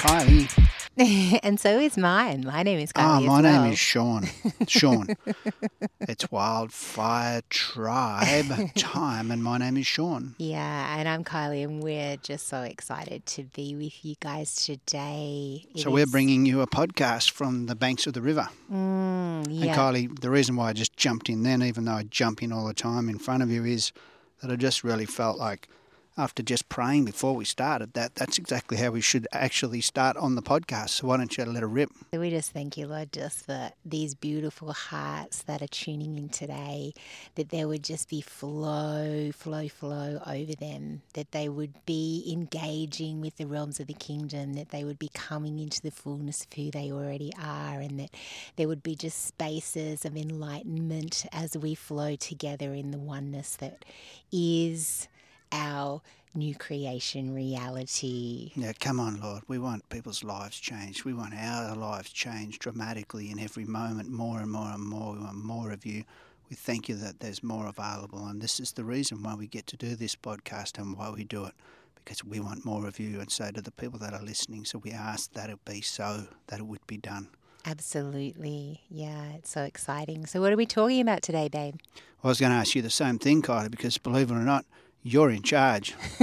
Kylie. and so is mine. My name is Ah, Kylie. as my well. name is Sean. Sean. it's Wildfire Tribe time, and my name is Sean. Yeah, and I'm Kylie, and we're just so excited to be with you guys today. It So we're bringing you a podcast from the banks of the river. Mm, And. Kylie, the reason why I just jumped in then, even though I jump in all the time in front of you, is that I just really felt like after just praying before we started that that's exactly how we should actually start on the podcast. So why don't you let it rip? We just thank you, Lord, just for these beautiful hearts that are tuning in today, that there would just be flow, flow, flow over them, that they would be engaging with the realms of the kingdom, that they would be coming into the fullness of who they already are, and that there would be just spaces of enlightenment as we flow together in the oneness that is our new creation reality. Yeah, come on, Lord. We want people's lives changed. We want our lives changed dramatically in every moment, more and more and more. We want more of you. We thank you that there's more available. And this is the reason why we get to do this podcast and why we do it, because we want more of you. And so to the people that are listening, so we ask that it be so, that it would be done. Absolutely. Yeah, it's so exciting. So, what are we talking about today, babe? I was going to ask you the same thing, Kylie, because believe it or not, you're in charge.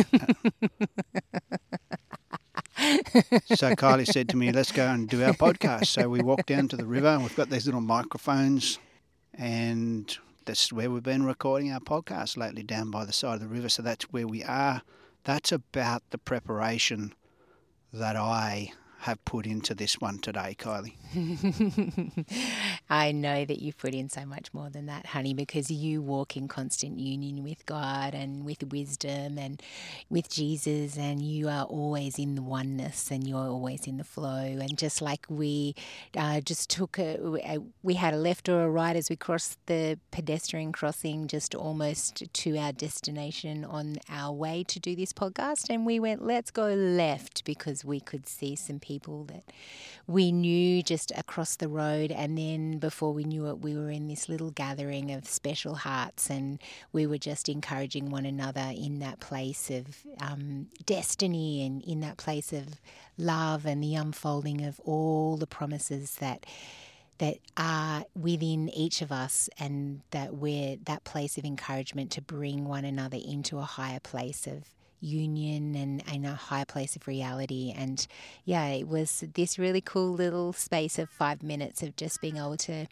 so Kylie said to me, let's go and do our podcast. So we walked down to the river and we've got these little microphones and that's where we've been recording our podcast lately down by the side of the river. So that's where we are. That's about the preparation that I have put into this one today, Kylie. I know that you've put in so much more than that, honey, because you walk in constant union with God and with wisdom and with Jesus, and you are always in the oneness and you're always in the flow. And just like we uh, just took a, we had a left or a right as we crossed the pedestrian crossing, just almost to our destination on our way to do this podcast, and we went, let's go left because we could see some people that we knew just across the road. And then before we knew it, we were in this little gathering of special hearts, and we were just encouraging one another in that place of um, destiny and in that place of love and the unfolding of all the promises that that are within each of us and that we're that place of encouragement to bring one another into a higher place of union and, and a higher place of reality. And yeah, it was this really cool little space of five minutes of just being able to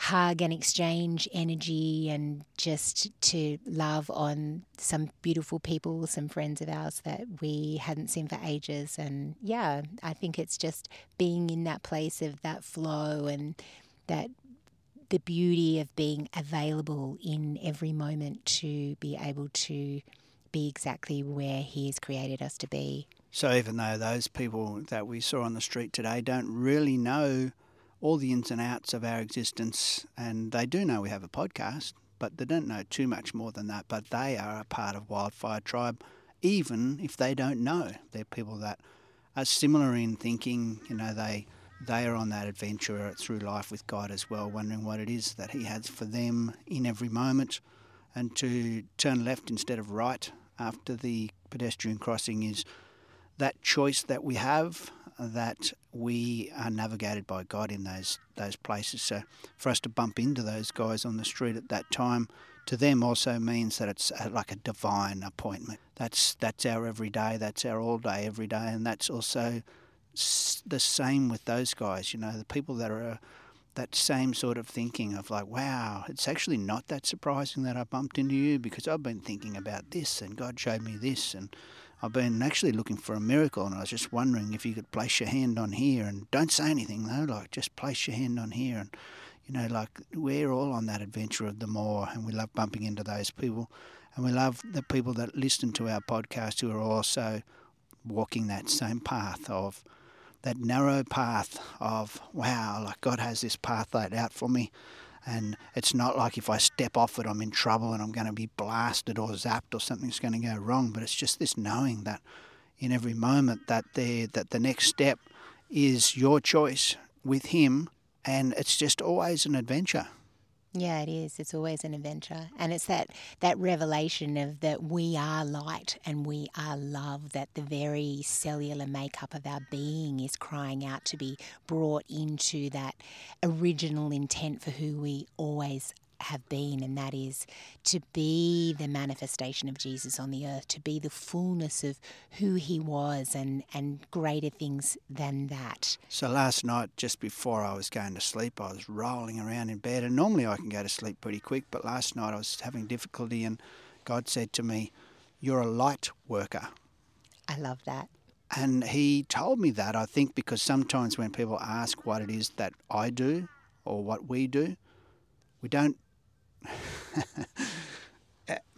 hug and exchange energy and just to love on some beautiful people, some friends of ours that we hadn't seen for ages. And yeah, I think it's just being in that place of that flow and that the beauty of being available in every moment to be able to be exactly where He has created us to be. So even though those people that we saw on the street today don't really know all the ins and outs of our existence, and they do know we have a podcast, but they don't know too much more than that. But they are a part of Wildfire Tribe, even if they don't know. They're people that are similar in thinking. You know, they they are on that adventure through life with God as well, wondering what it is that He has for them in every moment, and to turn left instead of right after the pedestrian crossing is that choice that we have that we are navigated by God in those those places. So for us to bump into those guys on the street at that time, to them also means that it's uh, like a divine appointment. That's that's our everyday. That's our all day every day, and that's also the same with those guys. You know, the people that are. That same sort of thinking of like, wow, it's actually not that surprising that I bumped into you because I've been thinking about this and God showed me this and I've been actually looking for a miracle. And I was just wondering if you could place your hand on here and don't say anything though, like just place your hand on here and you know, like we're all on that adventure of the more and we love bumping into those people and we love the people that listen to our podcast who are also walking that same path of that narrow path of wow, like God has this path laid out for me and it's not like if I step off it, I'm in trouble and I'm going to be blasted or zapped or something's going to go wrong. But it's just this knowing that in every moment that the that the next step is your choice with Him, and it's just always an adventure. Yeah, it is. It's always an adventure. And it's that, that revelation of that we are light and we are love, that the very cellular makeup of our being is crying out to be brought into that original intent for who we always have been, and that is to be the manifestation of Jesus on the earth, to be the fullness of who he was and, and greater things than that. So last night, just before I was going to sleep, I was rolling around in bed, and normally I can go to sleep pretty quick, but last night I was having difficulty, and God said to me, You're a light worker. I love that. And he told me that, I think, because sometimes when people ask what it is that I do or what we do, we don't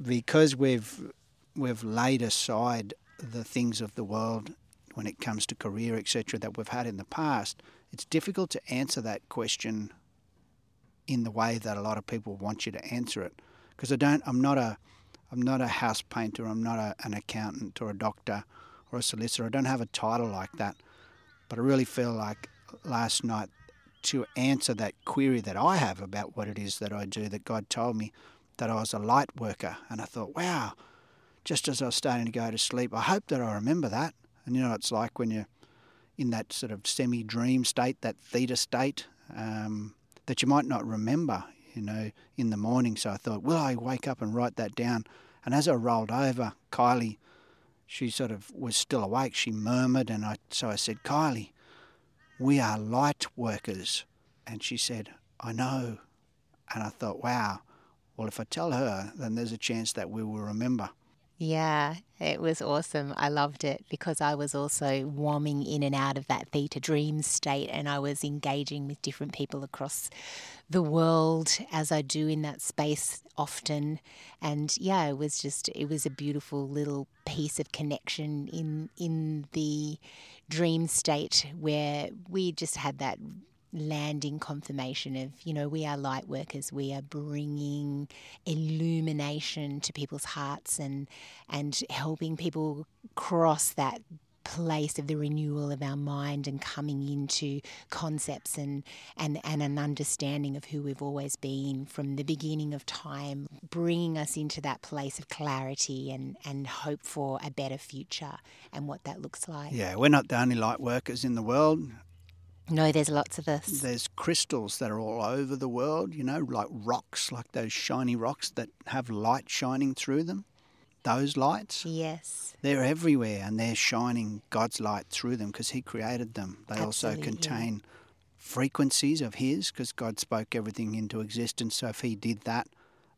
because we've we've laid aside the things of the world when it comes to career, etc., that we've had in the past, it's difficult to answer that question in the way that a lot of people want you to answer it. Because I don't, I'm not a, I'm not a house painter. I'm not a, an accountant or a doctor or a solicitor. I don't have a title like that. But I really feel like last night to answer that query that I have about what it is that I do, that God told me that I was a light worker. And I thought, wow, just as I was starting to go to sleep, I hope that I remember that. And you know, what it's like when you're in that sort of semi dream state, that theta state, um, that you might not remember, you know, in the morning. So I thought, will I wake up and write that down? And as I rolled over, Kylie, she sort of was still awake. She murmured, and I so I said, Kylie, we are light workers. And she said, I know. And I thought, wow, well, if I tell her, then there's a chance that we will remember. Yeah, it was awesome. I loved it because I was also warming in and out of that theta dream state and I was engaging with different people across the world as I do in that space often. And yeah, it was just it was a beautiful little piece of connection in in the dream state where we just had that landing confirmation of, you know, we are light workers. We are bringing illumination to people's hearts and and helping people cross that place of the renewal of our mind and coming into concepts and, and, and an understanding of who we've always been from the beginning of time, bringing us into that place of clarity and, and hope for a better future and what that looks like. Yeah, we're not the only light workers in the world. No, there's lots of this. There's crystals that are all over the world, you know, like rocks, like those shiny rocks that have light shining through them those lights. Yes. They're everywhere and they're shining God's light through them because He created them. They Absolutely. also contain frequencies of His because God spoke everything into existence. So if He did that,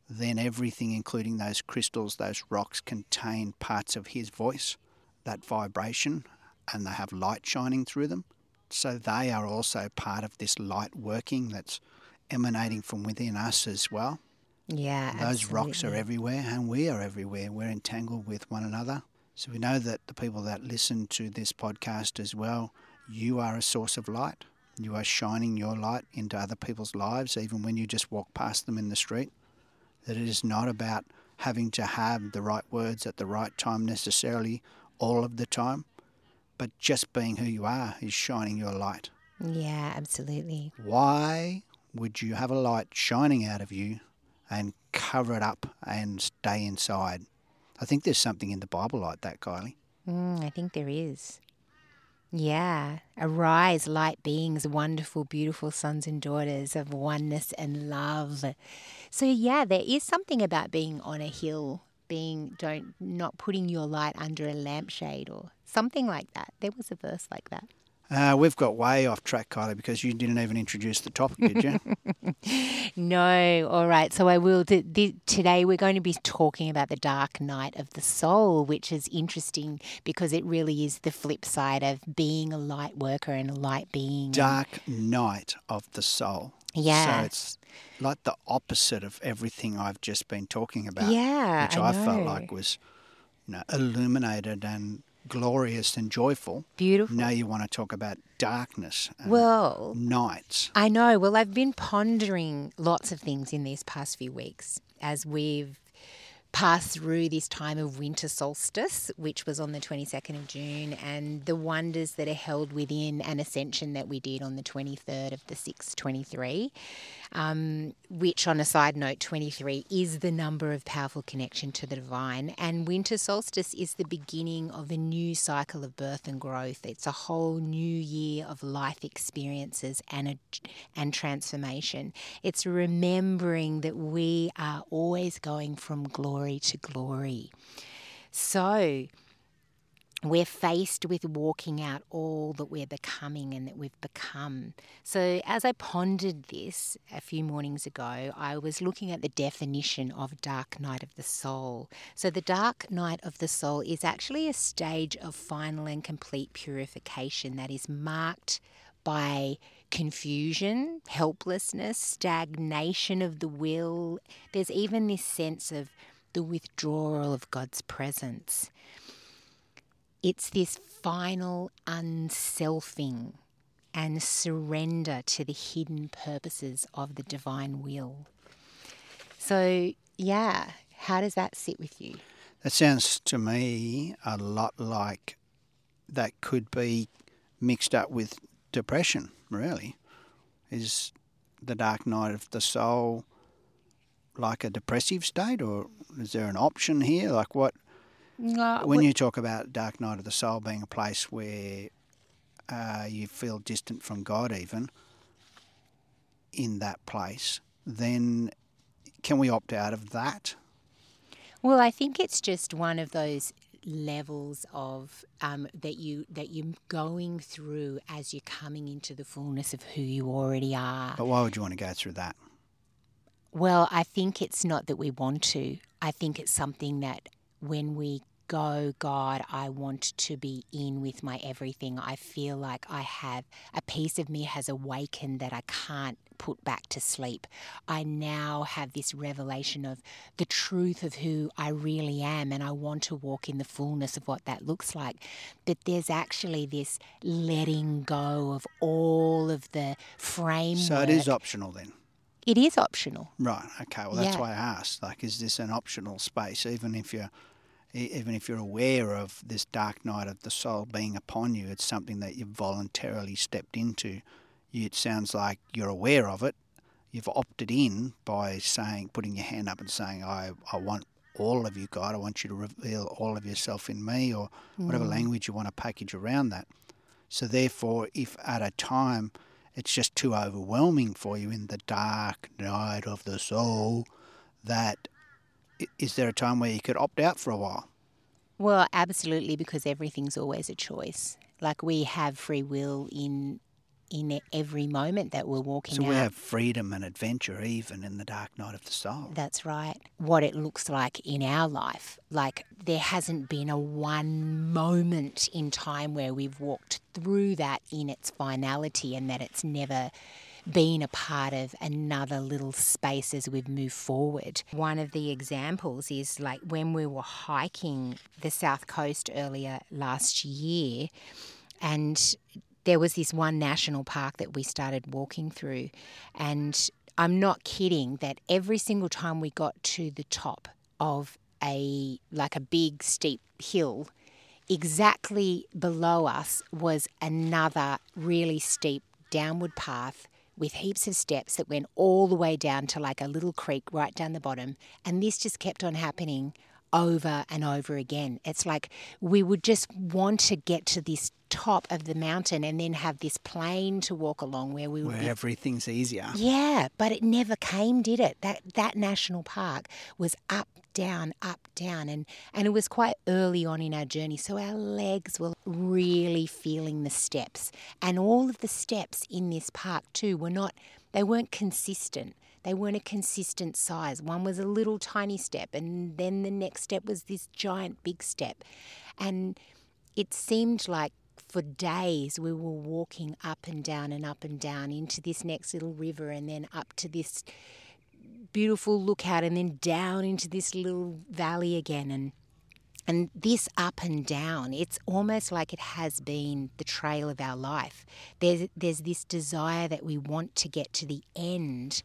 then everything, including those crystals, those rocks, contain parts of His voice, that vibration, and they have light shining through them. So they are also part of this light working that's emanating from within us as well. Yeah, Those absolutely. rocks are everywhere, and we are everywhere. We're entangled with one another. So we know that the people that listen to this podcast as well, you are a source of light. You are shining your light into other people's lives, even when you just walk past them in the street. That it is not about having to have the right words at the right time necessarily all of the time, but just being who you are is shining your light. Yeah, absolutely. Why would you have a light shining out of you and cover it up and stay inside. I think there's something in the Bible like that, Kylie. Mm, I think there is. Yeah. Arise, light beings, wonderful, beautiful sons and daughters of oneness and love. So, yeah, there is something about being on a hill, being, don't, not putting your light under a lampshade or something like that. There was a verse like that. Uh, we've got way off track, Kylie, because you didn't even introduce the topic, did you? no. All right. So I will. Th- th- today we're going to be talking about the dark night of the soul, which is interesting because it really is the flip side of being a light worker and a light being. Dark night of the soul. Yeah. So it's like the opposite of everything I've just been talking about. Yeah. Which I, I, felt like was, you know, illuminated and glorious and joyful. beautiful. Now you want to talk about darkness and Well, nights. I know. Well, I've been pondering lots of things in these past few weeks as we've pass through this time of winter solstice, which was on the 22nd of June, and the wonders that are held within an ascension that we did on the 23rd of the 6th, 23, um, which, on a side note, 23 is the number of powerful connection to the divine. And winter solstice is the beginning of a new cycle of birth and growth. It's a whole new year of life experiences and, a, and transformation. It's remembering that we are always going from glory glory to glory. So, we're faced with walking out all that we're becoming and that we've become. So, as I pondered this a few mornings ago, I was looking at the definition of dark night of the soul. So, the dark night of the soul is actually a stage of final and complete purification that is marked by confusion, helplessness, stagnation of the will. There's even this sense of the withdrawal of God's presence. It's this final unselfing and surrender to the hidden purposes of the divine will. So, yeah, how does that sit with you? That sounds to me a lot like that could be mixed up with depression, really. Is the dark night of the soul like a depressive state, or is there an option here? Like what? No, when you talk about dark night of the soul being a place where uh, you feel distant from God, even in that place, then can we opt out of that? Well, I think it's just one of those levels of um, that you that you're going through as you're coming into the fullness of who you already are. But why would you want to go through that? Well, I think it's not that we want to. I think it's something that when we go, God, I want to be in with my everything. I feel like I have a piece of me has awakened that I can't put back to sleep. I now have this revelation of the truth of who I really am, and I want to walk in the fullness of what that looks like. But there's actually this letting go of all of the framework. So it is optional then. It is optional. Right. Okay. Well, that's Yeah. why I asked. Like, is this an optional space, even if you're, even if you're aware of this dark night of the soul being upon you? It's something that you've voluntarily stepped into. It sounds like you're aware of it. You've opted in by saying, putting your hand up and saying, "I, I want all of you, God. I want you to reveal all of yourself in me," or whatever mm. language you want to package around that. So, therefore, if at a time it's just too overwhelming for you in the dark night of the soul, that is there a time where you could opt out for a while? Well, absolutely, because everything's always a choice. Like we have free will in in every moment that we're walking So out. we have freedom and adventure even in the dark night of the soul. That's right. What it looks like in our life. Like there hasn't been a one moment in time where we've walked through that in its finality and that it's never been a part of another little space as we've moved forward. One of the examples is like when we were hiking the south coast earlier last year and there was this one national park that we started walking through and I'm not kidding that every single time we got to the top of a like a big steep hill exactly below us was another really steep downward path with heaps of steps that went all the way down to like a little creek right down the bottom and this just kept on happening over and over again. It's like we would just want to get to this top of the mountain and then have this plain to walk along where we would Where be everything's easier. yeah, but it never came, did it? That that national park was up, down, up, down, and and it was quite early on in our journey, so our legs were really feeling the steps, and all of the steps in this park too were not, they weren't consistent. They weren't a consistent size. One was a little tiny step, and then the next step was this giant big step, and it seemed like for days we were walking up and down and up and down into this next little river and then up to this beautiful lookout and then down into this little valley again. And and this up and down it's almost like it has been the trail of our life. There's there's this desire that we want to get to the end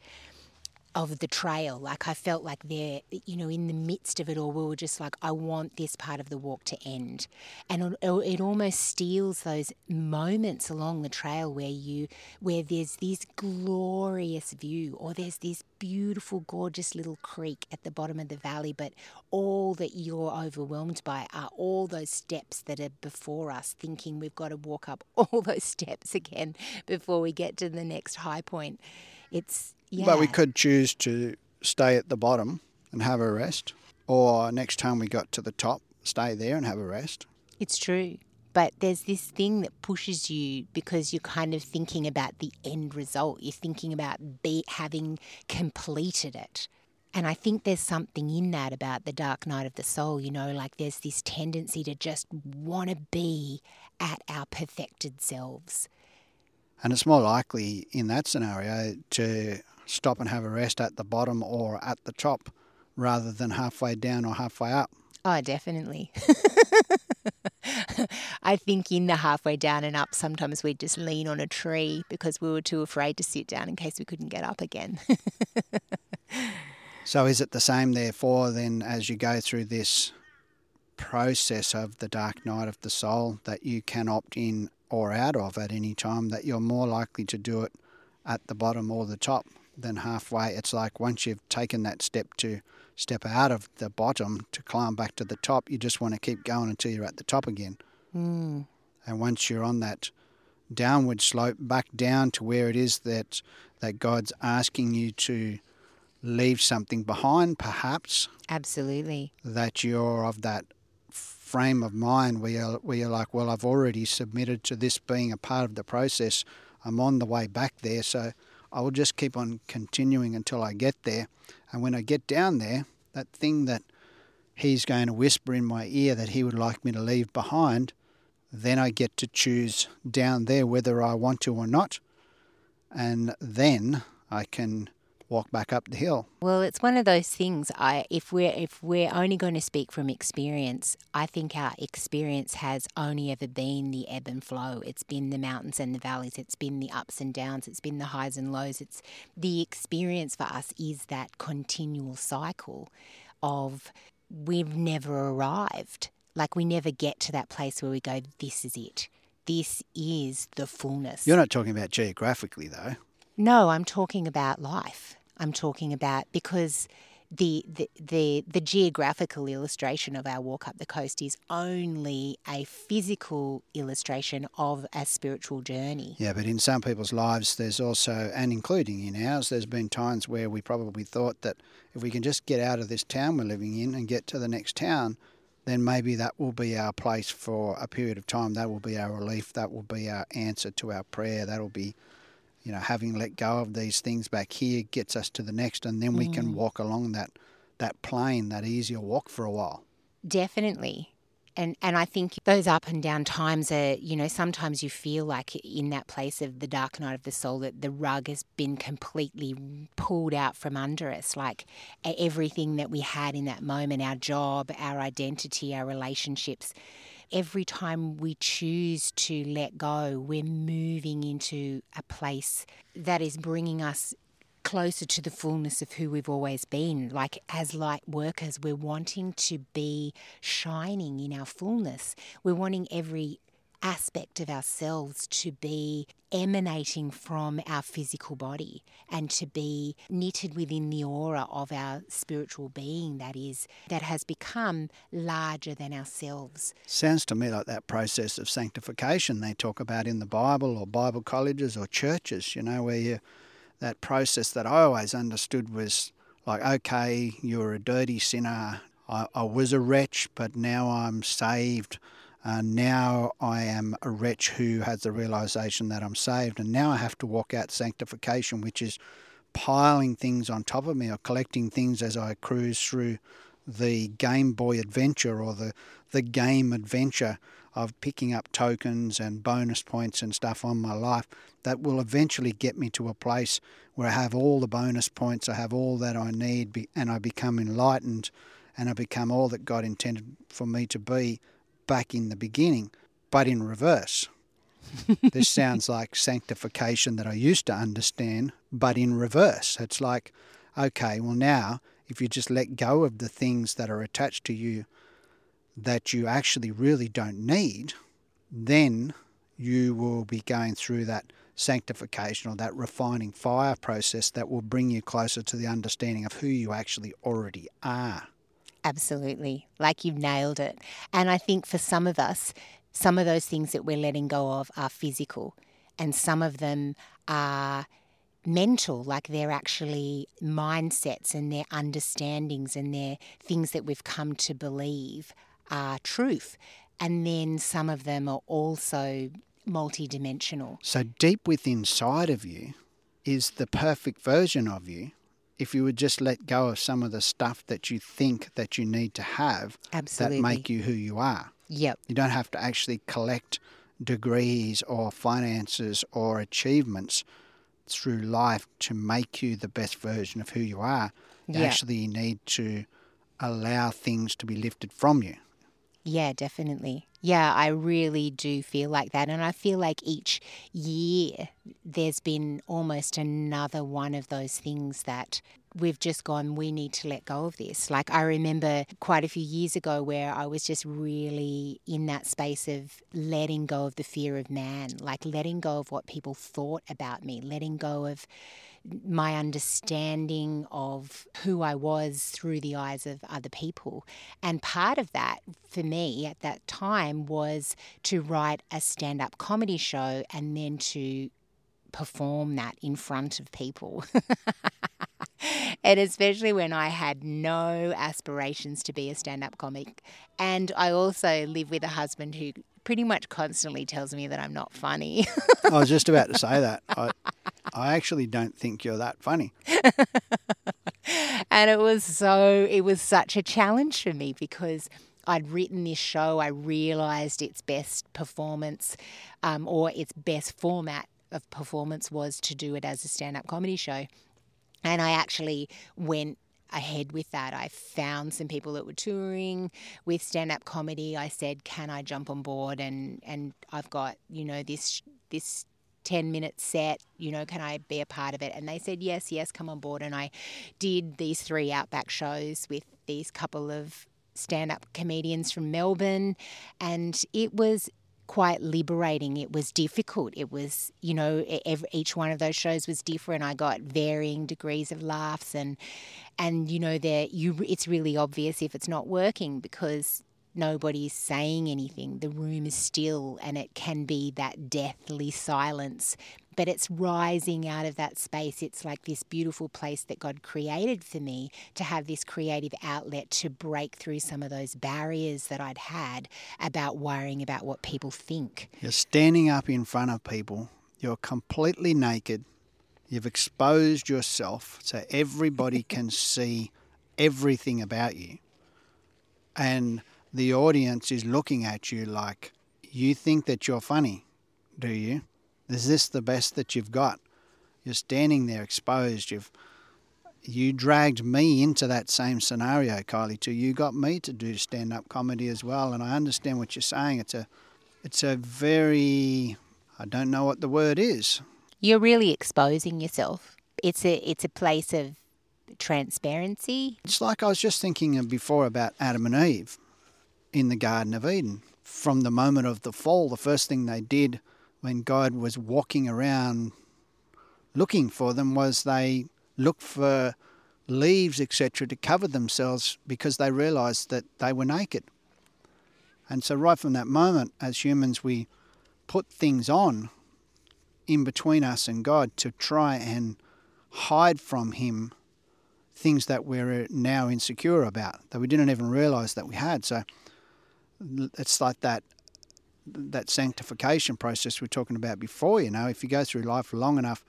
of the trail. Like I felt like there, you know, in the midst of it all, we were just like, I want this part of the walk to end, and it, it almost steals those moments along the trail where you, where there's this glorious view, or there's this beautiful, gorgeous little creek at the bottom of the valley, but all that you're overwhelmed by are all those steps that are before us, thinking we've got to walk up all those steps again before we get to the next high point. It's yeah. But we could choose to stay at the bottom and have a rest, or next time we got to the top, stay there and have a rest. It's true. But there's this thing that pushes you because you're kind of thinking about the end result. You're thinking about be, having completed it. And I think there's something in that about the dark night of the soul, you know, like there's this tendency to just want to be at our perfected selves. And it's more likely in that scenario to stop and have a rest at the bottom or at the top rather than halfway down or halfway up. Oh, definitely. I think in the halfway down and up, sometimes we'd just lean on a tree because we were too afraid to sit down in case we couldn't get up again. so, is it the same, therefore, then, as you go through this process of the dark night of the soul that you can opt in or out of at any time, that you're more likely to do it at the bottom or the top than halfway. It's like once you've taken that step to step out of the bottom to climb back to the top, you just want to keep going until you're at the top again. Mm. And once you're on that downward slope back down to where it is that that God's asking you to leave something behind, perhaps. Absolutely. That you're of that frame of mind where you're, where you're like, well, I've already submitted to this being a part of the process. I'm on the way back there, so I will just keep on continuing until I get there. And when I get down there, that thing that He's going to whisper in my ear that He would like me to leave behind, then I get to choose down there whether I want to or not. And then I can walk back up the hill. Well, it's one of those things. I if we're if we're only going to speak from experience, I think our experience has only ever been the ebb and flow. It's been the mountains and the valleys. It's been the ups and downs. It's been the highs and lows. It's the experience for us is that continual cycle of we've never arrived. Like we never get to that place where we go, this is it. This is the fullness. You're not talking about geographically, though. No, I'm talking about life. I'm talking about because the, the, the, the geographical illustration of our walk up the coast is only a physical illustration of a spiritual journey. Yeah, but in some people's lives, there's also, and including in ours, there's been times where we probably thought that if we can just get out of this town we're living in and get to the next town, then maybe that will be our place for a period of time. That will be our relief. That will be our answer to our prayer. That'll be you know, having let go of these things back here gets us to the next, and then we can mm. walk along that that plane, that easier walk for a while. Definitely. And, and I think those up and down times are, you know, sometimes you feel like in that place of the dark night of the soul that the rug has been completely pulled out from under us. Like everything that we had in that moment, our job, our identity, our relationships, every time we choose to let go, we're moving into a place that is bringing us closer to the fullness of who we've always been. Like as light workers, we're wanting to be shining in our fullness. We're wanting every aspect of ourselves to be emanating from our physical body and to be knitted within the aura of our spiritual being that is that has become larger than ourselves. Sounds to me like that process of sanctification they talk about in the bible or bible colleges or churches you know where you that process that i always understood was like okay you're a dirty sinner. I, I was a wretch but now i'm saved uh, now I am a wretch who has the realization that I'm saved, and now I have to walk out sanctification, which is piling things on top of me or collecting things as I cruise through the Game Boy Adventure or the, the game adventure of picking up tokens and bonus points and stuff on my life that will eventually get me to a place where I have all the bonus points, I have all that I need, and I become enlightened and I become all that God intended for me to be back in the beginning, but in reverse. this sounds like sanctification that I used to understand, but in reverse. It's like, okay, well, now if you just let go of the things that are attached to you that you actually really don't need, then you will be going through that sanctification or that refining fire process that will bring you closer to the understanding of who you actually already are. Absolutely. Like you've nailed it. And I think for some of us, some of those things that we're letting go of are physical, and some of them are mental, like they're actually mindsets and their understandings and their things that we've come to believe are truth. And then some of them are also multidimensional. So deep within inside of you is the perfect version of you if you would just let go of some of the stuff that you think that you need to have Absolutely. that make you who you are. Yep. You don't have to actually collect degrees or finances or achievements through life to make you the best version of who you are. You Yeah. actually need to allow things to be lifted from you. Yeah, definitely. Yeah, I really do feel like that. And I feel like each year there's been almost another one of those things that we've just gone, we need to let go of this. Like, I remember quite a few years ago where I was just really in that space of letting go of the fear of man, like letting go of what people thought about me, letting go of my understanding of who I was through the eyes of other people. And part of that for me at that time was to write a stand up comedy show and then to perform that in front of people. and especially when I had no aspirations to be a stand up comic. And I also live with a husband who pretty much constantly tells me that I'm not funny. I was just about to say that. I, I actually don't think you're that funny. and it was so it was such a challenge for me because I'd written this show. I realized its best performance um, or its best format of performance was to do it as a stand up comedy show. And I actually went ahead with that. I found some people that were touring with stand up comedy. I said, "Can I jump on board?" and and I've got you know this this 10 minute set, you know, can I be a part of it? And they said, yes, yes, come on board. And I did these three Outback shows with these couple of stand up comedians from Melbourne. And it was quite liberating. It was difficult. It was, you know, every, each one of those shows was different. I got varying degrees of laughs and, and you know, there you it's really obvious if it's not working because nobody's saying anything. The room is still, and it can be that deathly silence. But it's rising out of that space. It's like this beautiful place that God created for me to have this creative outlet to break through some of those barriers that I'd had about worrying about what people think. You're standing up in front of people, you're completely naked, you've exposed yourself so everybody can see everything about you. And the audience is looking at you like, you think that you're funny, do you? Is this the best that you've got? You're standing there exposed. You've you dragged me into that same scenario, Kylie. Too. You got me to do stand-up comedy as well, and I understand what you're saying. It's a, it's a very, I don't know what the word is. You're really exposing yourself. It's a it's a place of transparency. It's like I was just thinking before about Adam and Eve in the Garden of Eden. From the moment of the fall, the first thing they did when God was walking around looking for them was they looked for leaves, etc., to cover themselves because they realized that they were naked. And so, right from that moment, as humans, we put things on in between us and God to try and hide from Him things that we're now insecure about that we didn't even realize that we had. So, it's like that that sanctification process we are talking about before. You know, if you go through life long enough,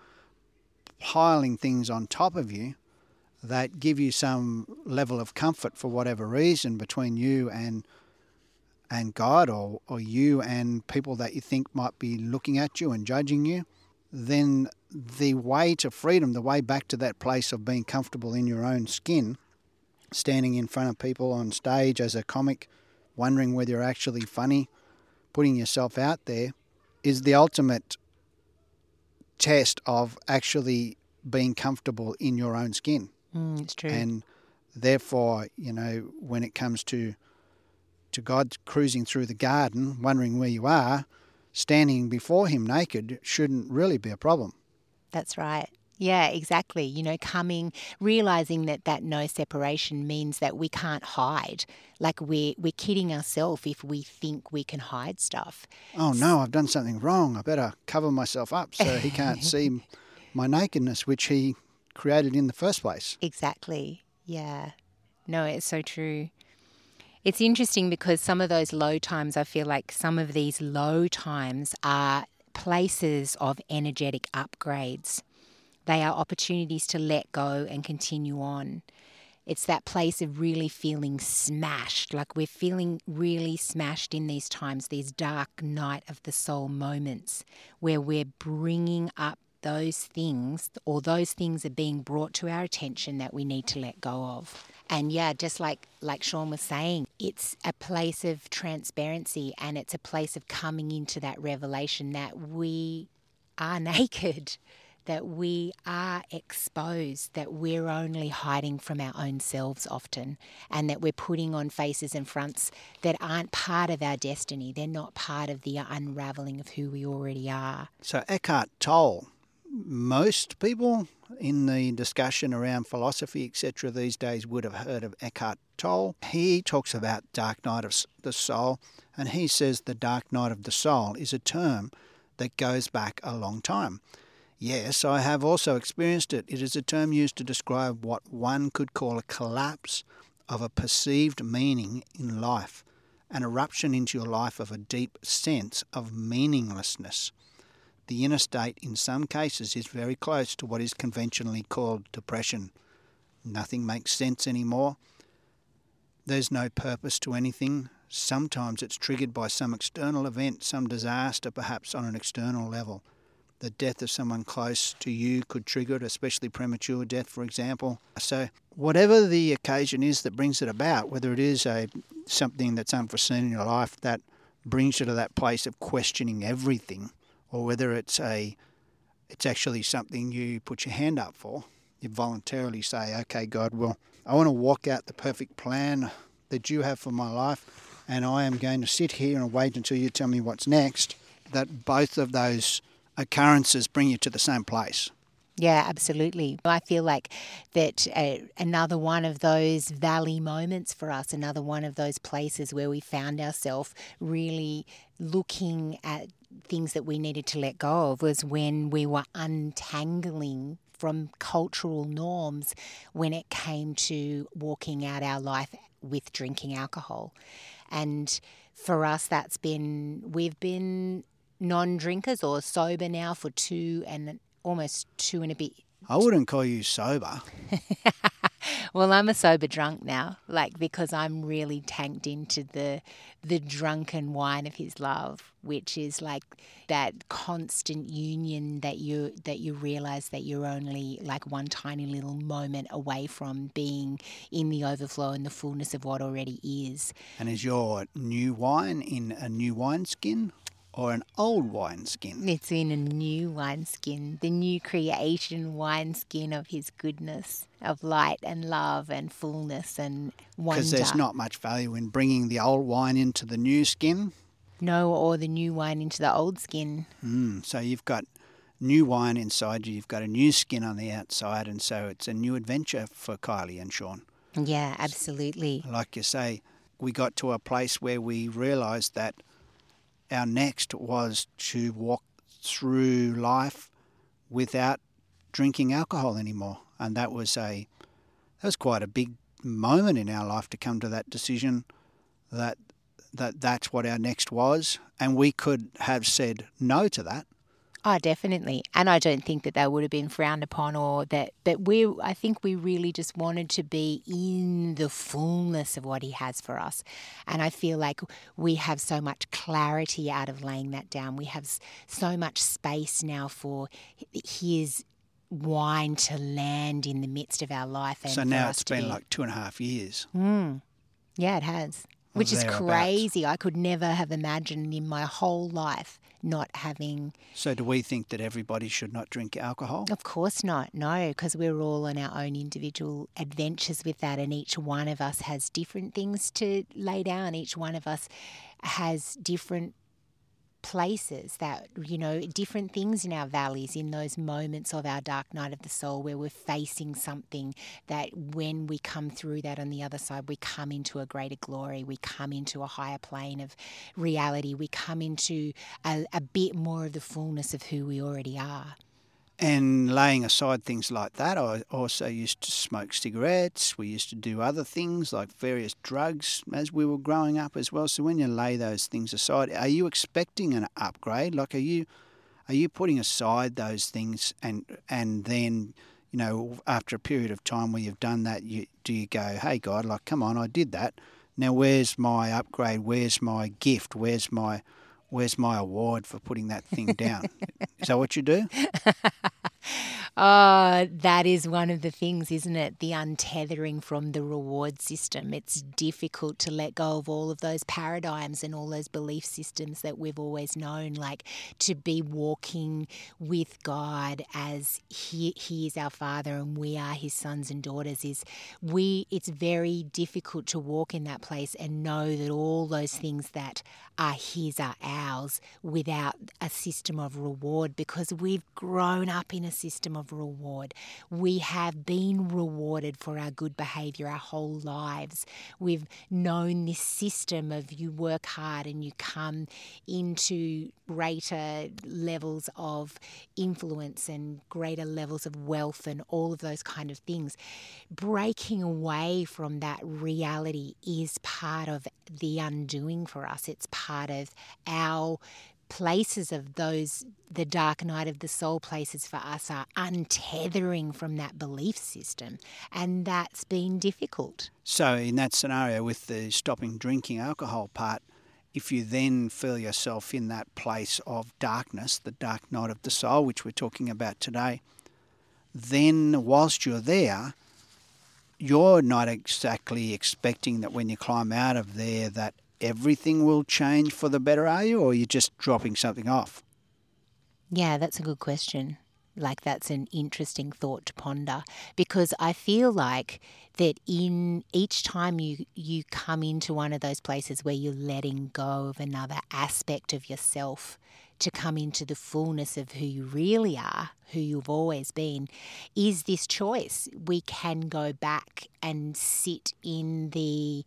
piling things on top of you that give you some level of comfort for whatever reason between you and and God or, or you and people that you think might be looking at you and judging you, then the way to freedom, the way back to that place of being comfortable in your own skin, standing in front of people on stage as a comic, wondering whether you're actually funny, putting yourself out there, is the ultimate test of actually being comfortable in your own skin. Mm, it's true. And therefore, you know, when it comes to to God cruising through the garden, wondering where you are, standing before Him naked shouldn't really be a problem. That's right. Yeah, exactly. You know, coming, realizing that that no separation means that we can't hide. Like we're we're kidding ourselves if we think we can hide stuff. Oh no, I've done something wrong. I better cover myself up so he can't see my nakedness, which he created in the first place. Exactly. Yeah. No, it's so true. It's interesting because some of those low times, I feel like some of these low times are places of energetic upgrades. They are opportunities to let go and continue on. It's that place of really feeling smashed, like we're feeling really smashed in these times, these dark night of the soul moments where we're bringing up those things or those things are being brought to our attention that we need to let go of. And yeah, just like like Sean was saying, it's a place of transparency and it's a place of coming into that revelation that we are naked, that we are exposed, that we're only hiding from our own selves often, and that we're putting on faces and fronts that aren't part of our destiny. They're not part of the unraveling of who we already are. So Eckhart Tolle most people in the discussion around philosophy, etc., these days would have heard of Eckhart Tolle. He talks about dark night of the soul, and he says the dark night of the soul is a term that goes back a long time. Yes, I have also experienced it. It is a term used to describe what one could call a collapse of a perceived meaning in life, an eruption into your life of a deep sense of meaninglessness. The inner state, in some cases, is very close to what is conventionally called depression. Nothing makes sense anymore. There's no purpose to anything. Sometimes it's triggered by some external event, some disaster, perhaps on an external level. The death of someone close to you could trigger it, especially premature death, for example. So, whatever the occasion is that brings it about, whether it is a something that's unforeseen in your life that brings you to that place of questioning everything, or whether it's a it's actually something you put your hand up for. You voluntarily say, "Okay, God, well, I want to walk out the perfect plan that you have for my life, and I am going to sit here and wait until you tell me what's next." That both of those occurrences bring you to the same place. Yeah, absolutely. I feel like that uh, another one of those valley moments for us, another one of those places where we found ourselves really looking at things that we needed to let go of was when we were untangling from cultural norms when it came to walking out our life with drinking alcohol. And for us, that's been, we've been non drinkers or sober now for two and almost two and a bit. I wouldn't call you sober. well, I'm a sober drunk now, like because I'm really tanked into the the drunken wine of his love, which is like that constant union that you that you realize that you're only like one tiny little moment away from being in the overflow and the fullness of what already is. And is your new wine in a new wine skin? Or an old wineskin? It's in a new wineskin, the new creation wineskin of His goodness, of light and love and fullness and wonder. Because there's not much value in bringing the old wine into the new skin. No, or the new wine into the old skin. Mm, so you've got new wine inside you, you've got a new skin on the outside, and so it's a new adventure for Kylie and Sean. Yeah, absolutely. Like you say, we got to a place where we realised that our next was to walk through life without drinking alcohol anymore, and that was a that was quite a big moment in our life to come to that decision that that that's what our next was, and we could have said no to that Oh, definitely. And I don't think that that would have been frowned upon or that, but we, I think we really just wanted to be in the fullness of what he has for us. And I feel like we have so much clarity out of laying that down. We have so much space now for his wine to land in the midst of our life. so now it's been be... like two and a half years. Mm. Yeah, it has. Which is crazy. I could never have imagined in my whole life not having. So, do we think that everybody should not drink alcohol? Of course not, no, because we're all on our own individual adventures with that, and each one of us has different things to lay down. Each one of us has different places that you know different things in our valleys in those moments of our dark night of the soul where we're facing something that when we come through that on the other side we come into a greater glory we come into a higher plane of reality we come into a, a bit more of the fullness of who we already are And laying aside things like that, I also used to smoke cigarettes. We used to do other things like various drugs as we were growing up as well. So when you lay those things aside, are you expecting an upgrade? Like, are you are you putting aside those things and and then you know after a period of time where you've done that, you do you go, hey God, like come on, I did that. Now where's my upgrade? Where's my gift? Where's my where's my award for putting that thing down? Is that what you do? Oh, that is one of the things, isn't it? The untethering from the reward system. It's difficult to let go of all of those paradigms and all those belief systems that we've always known, like to be walking with God as He, he is our Father and we are His sons and daughters. Is we? It's very difficult to walk in that place and know that all those things that are His are ours without a system of reward because we've grown up in a system of reward. We have been rewarded for our good behavior our whole lives. We've known this system of you work hard and you come into greater levels of influence and greater levels of wealth and all of those kind of things. Breaking away from that reality is part of the undoing for us. It's part of our places of those the dark night of the soul places for us are untethering from that belief system and that's been difficult. So, in that scenario with the stopping drinking alcohol part, if you then feel yourself in that place of darkness, the dark night of the soul, which we're talking about today, then whilst you're there, you're not exactly expecting that when you climb out of there that everything will change for the better, are you? Or you're just dropping something off? Yeah, that's a good question. Like, that's an interesting thought to ponder because I feel like that in each time you, you come into one of those places where you're letting go of another aspect of yourself to come into the fullness of who you really are, who you've always been, is this choice. We can go back and sit in the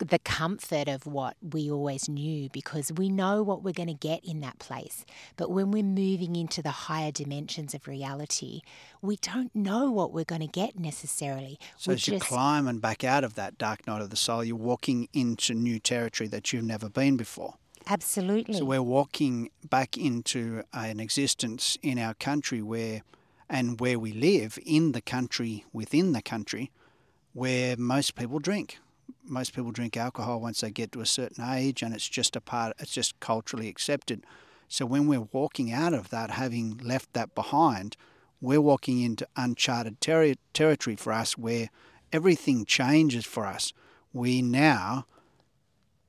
the comfort of what we always knew because we know what we're going to get in that place. But when we're moving into the higher dimensions of reality, we don't know what we're going to get necessarily. So, We're as you're just- climbing back out of that dark night of the soul, you're walking into new territory that you've never been before. absolutely. So we're walking back into uh, an existence in our country where, and where we live in the country within the country, where most people drink. Most people drink alcohol once they get to a certain age, and it's just a part. It's just culturally accepted. So when we're walking out of that, having left that behind, we're walking into uncharted terri territory for us, where everything changes for us. We now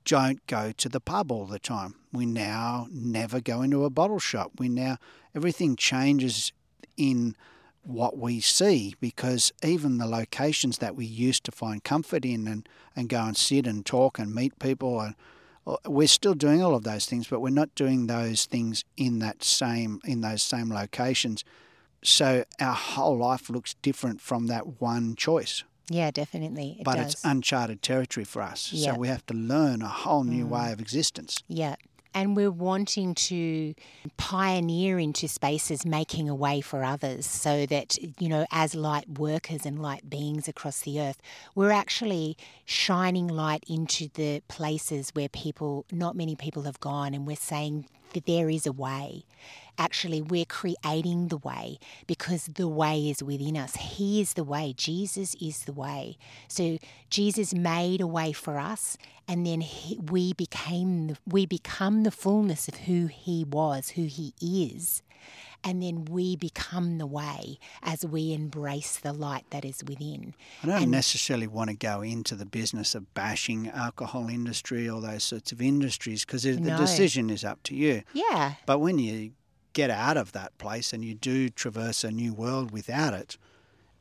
don't go to the pub all the time. We now never go into a bottle shop. We now, everything changes in what we see because even the locations that we used to find comfort in and, and go and sit and talk and meet people, and, uh, we're still doing all of those things, but we're not doing those things in that same in those same locations. So our whole life looks different from that one choice yeah, definitely. It but does. it's uncharted territory for us. Yeah. So we have to learn a whole new Mm. way of existence. Yeah. And we're wanting to pioneer into spaces, making a way for others so that, you know, as light workers and light beings across the earth, we're actually shining light into the places where people, not many people have gone, and we're saying that there is a way. Actually, we're creating the way because the way is within us. He is the way. Jesus is the way. So Jesus made a way for us, and then he, we became the, we become the fullness of who He was, who He is. And then we become the way as we embrace the light that is within. I don't And- necessarily want to go into the business of bashing alcohol industry or those sorts of industries because the No. decision is up to you. Yeah, But when you get out of that place and you do traverse a new world without it,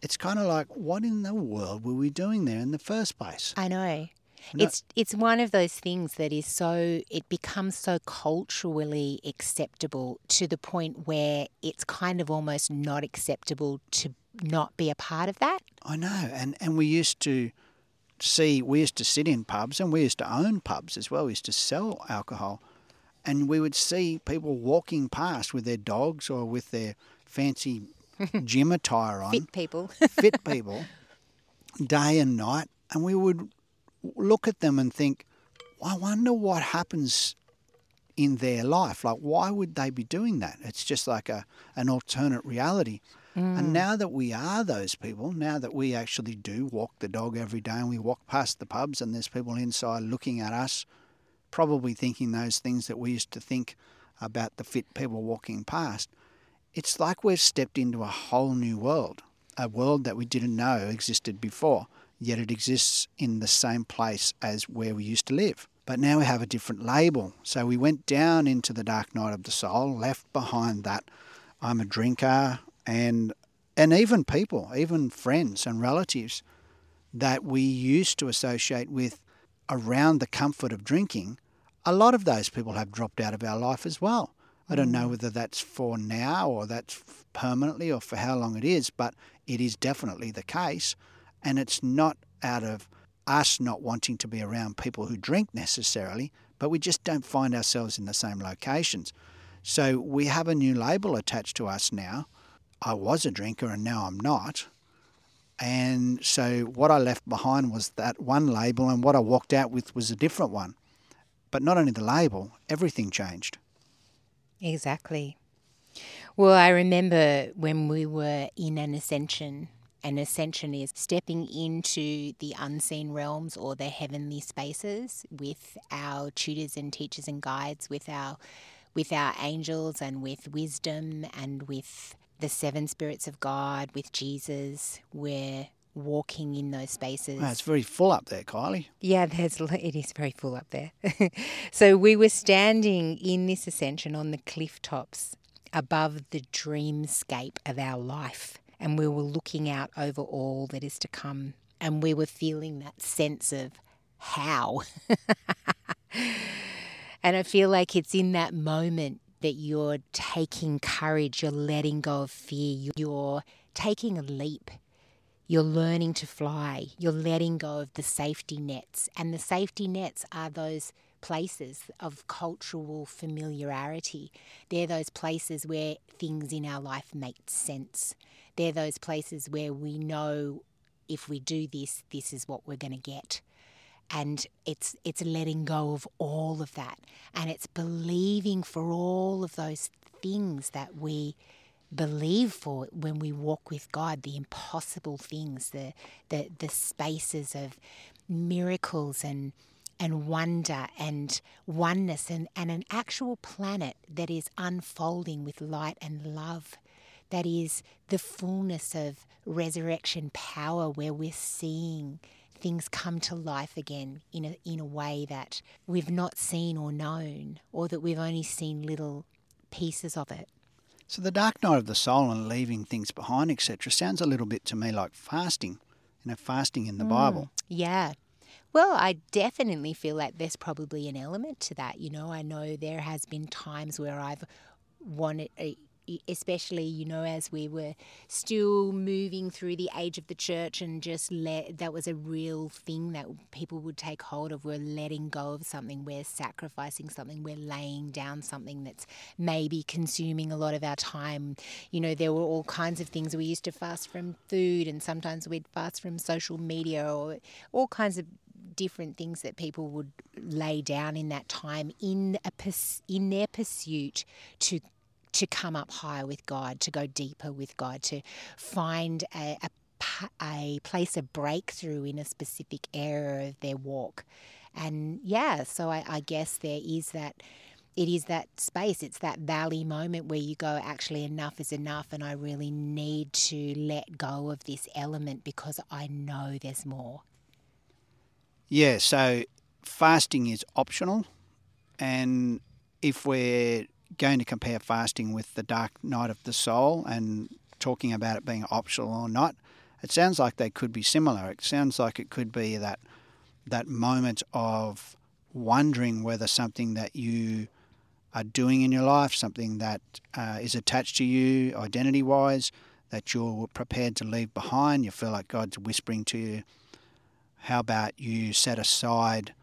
it's kind of like, what in the world were we doing there in the first place? I know. No- It's it's one of those things that is so it becomes so culturally acceptable to the point where it's kind of almost not acceptable to not be a part of that. I know, and and we used to see, we used to sit in pubs, and we used to own pubs as well. We used to sell alcohol, and we would see people walking past with their dogs or with their fancy gym attire on, Fit people. fit people, day and night, and we would look at them and think, I wonder what happens in their life. Like, why would they be doing that? It's just like a an alternate reality. And mm. now that we are those people, now that we actually do walk the dog every day and we walk past the pubs and there's people inside looking at us, probably thinking those things that we used to think about the fit people walking past, it's like we've stepped into a whole new world, a world that we didn't know existed before, yet it exists in the same place as where we used to live. But now we have a different label. So we went down into the dark night of the soul, left behind that I'm a drinker and and even people, even friends and relatives that we used to associate with around the comfort of drinking, a lot of those people have dropped out of our life as well. I don't know mm. whether that's for now or that's permanently or for how long it is, but it is definitely the case. And it's not out of us not wanting to be around people who drink necessarily, but we just don't find ourselves in the same locations. So we have a new label attached to us now. I was a drinker and now I'm not. And so what I left behind was that one label, and what I walked out with was a different one. But not only the label, everything changed. Exactly. Well, I remember when we were in an ascension. An ascension is stepping into the unseen realms or the heavenly spaces with our tutors and teachers and guides, with our with our angels and with wisdom and with the seven spirits of God, with Jesus. We're walking in those spaces. Wow, it's very full up there, Kylie. Yeah, there's it is very full up there. so we were standing in this ascension on the cliff tops above the dreamscape of our life and we were looking out over all that is to come and we were feeling that sense of how. and I feel like it's in that moment that you're taking courage, you're letting go of fear, you're taking a leap. You're learning to fly. You're letting go of the safety nets. And the safety nets are those places of cultural familiarity. They're those places where things in our life make sense. They're those places where we know if we do this, this is what we're going to get. And it's it's letting go of all of that. And it's believing for all of those things that we believe for when we walk with God, the impossible things, the the, the spaces of miracles and and wonder and oneness and, and an actual planet that is unfolding with light and love. That is the fullness of resurrection power where we're seeing things come to life again in a, in a way that we've not seen or known, or that we've only seen little pieces of it. So the dark night of the soul and leaving things behind, etc., sounds a little bit to me like fasting. You know, fasting in the mm, Bible. Yeah. Well, I definitely feel like there's probably an element to that. You know, I know there has been times where I've wanted, e- especially you know, as we were still moving through the age of the church, and just let that was a real thing that people would take hold of. We're letting go of something, we're sacrificing something, we're laying down something that's maybe consuming a lot of our time. You know, there were all kinds of things. We used to fast from food, and sometimes we'd fast from social media, or all kinds of different things that people would lay down in that time in a in their pursuit to to come up higher with God, to go deeper with God, to find a, a, a place of breakthrough in a specific area of their walk. And yeah, so I, I guess there is that it is that space, it's that valley moment where you go, actually, enough is enough, and I really need to let go of this element because I know there's more. Yeah, so fasting is optional, and if we're going to compare fasting with the dark night of the soul and talking about it being optional or not, it sounds like they could be similar. It sounds like it could be that that moment of wondering whether something that you are doing in your life, something that uh, is attached to you identity wise, that you're prepared to leave behind. You feel like God's whispering to you. How about you set aside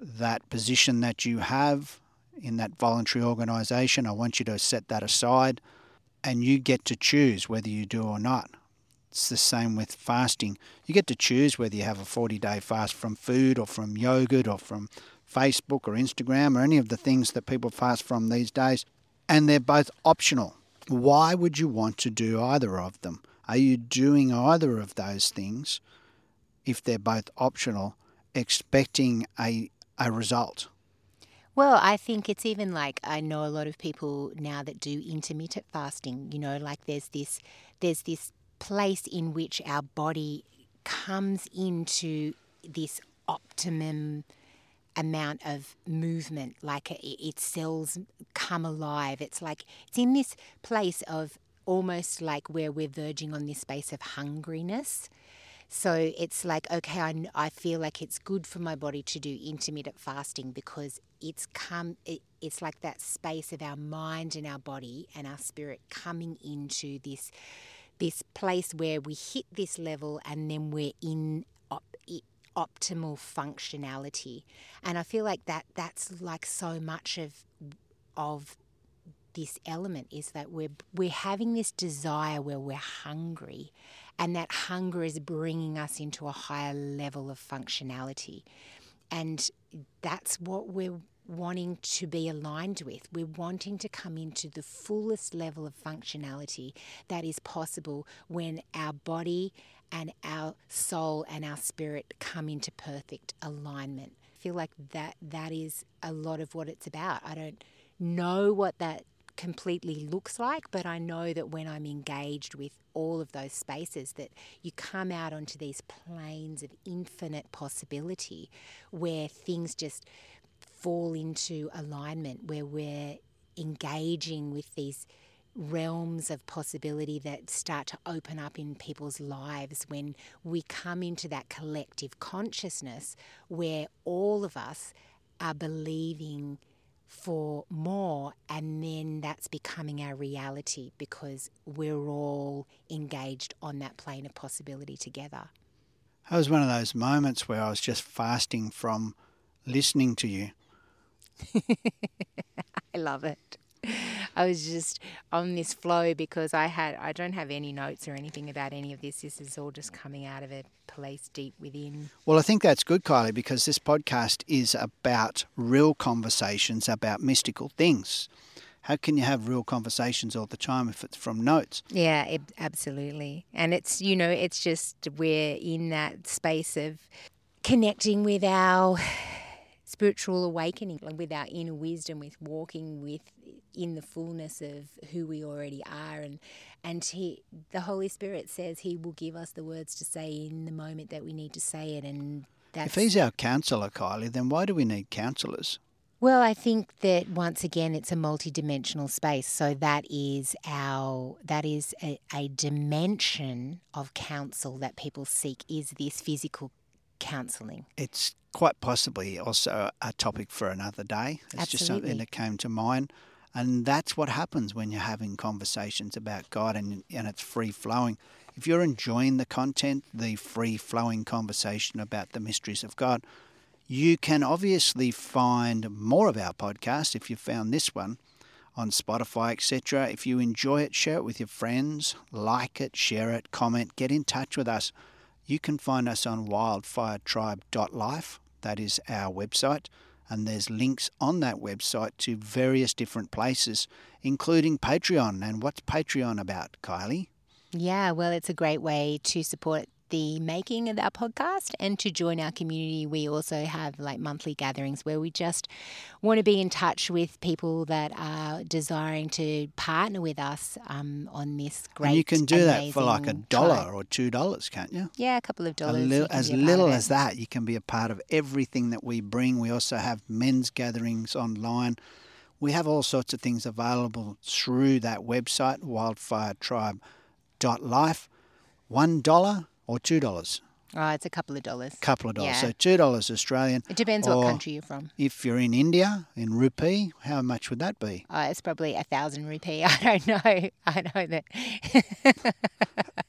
that position that you have in that voluntary organisation? I want you to set that aside and you get to choose whether you do or not. It's the same with fasting. You get to choose whether you have a 40 day fast from food or from yogurt or from Facebook or Instagram or any of the things that people fast from these days. And they're both optional. Why would you want to do either of them? Are you doing either of those things if they're both optional, expecting a, a result? Well, I think it's even like I know a lot of people now that do intermittent fasting, you know, like there's this there's this place in which our body comes into this optimum amount of movement like its cells come alive. It's like it's in this place of almost like where we're verging on this space of hungriness so it's like okay I, I feel like it's good for my body to do intermittent fasting because it's come it, it's like that space of our mind and our body and our spirit coming into this this place where we hit this level and then we're in op- optimal functionality. And i feel like that that's like so much of of this element is that we're we're having this desire where we're hungry and that hunger is bringing us into a higher level of functionality and that's what we're wanting to be aligned with. We're wanting to come into the fullest level of functionality that is possible when our body and our soul and our spirit come into perfect alignment. I feel like that that is a lot of what it's about. I don't know what that completely looks like, but I know that when I'm engaged with all of those spaces that you come out onto these planes of infinite possibility where things just fall into alignment where we're engaging with these realms of possibility that start to open up in people's lives when we come into that collective consciousness where all of us are believing for more and then that's becoming our reality because we're all engaged on that plane of possibility together. That was one of those moments where I was just fasting from listening to you I love it. I was just on this flow because I had I don't have any notes or anything about any of this. This is all just coming out of a place deep within. Well, I think that's good, Kylie, because this podcast is about real conversations about mystical things. How can you have real conversations all the time if it's from notes? Yeah, it, absolutely. And it's you know it's just we're in that space of connecting with our spiritual awakening with our inner wisdom with walking with in the fullness of who we already are and and he the holy spirit says he will give us the words to say in the moment that we need to say it and if he's our counselor kylie then why do we need counselors well, I think that once again it's a multidimensional space. So that is our that is a, a dimension of counsel that people seek is this physical counselling. It's quite possibly also a topic for another day. It's Absolutely. just something that came to mind. And that's what happens when you're having conversations about God and, and it's free flowing. If you're enjoying the content, the free flowing conversation about the mysteries of God, you can obviously find more of our podcast if you found this one on Spotify, etc. If you enjoy it, share it with your friends, like it, share it, comment, get in touch with us. You can find us on wildfiretribe.life. That is our website. And there's links on that website to various different places, including Patreon. And what's Patreon about, Kylie? Yeah, well, it's a great way to support the making of our podcast and to join our community. We also have like monthly gatherings where we just want to be in touch with people that are desiring to partner with us um, on this great. And you can do that for like a dollar or two dollars, can't you? Yeah, a couple of dollars. as be a part little as that, you can be a part of everything that we bring. We also have men's gatherings online. We have all sorts of things available through that website, wildfiretribe.life. One dollar or two dollars, Oh, it's a couple of dollars. couple of dollars. Yeah. So two dollars Australian. It depends what country you're from. If you're in India, in rupee, how much would that be? Uh, it's probably a thousand rupee. I don't know. I know that.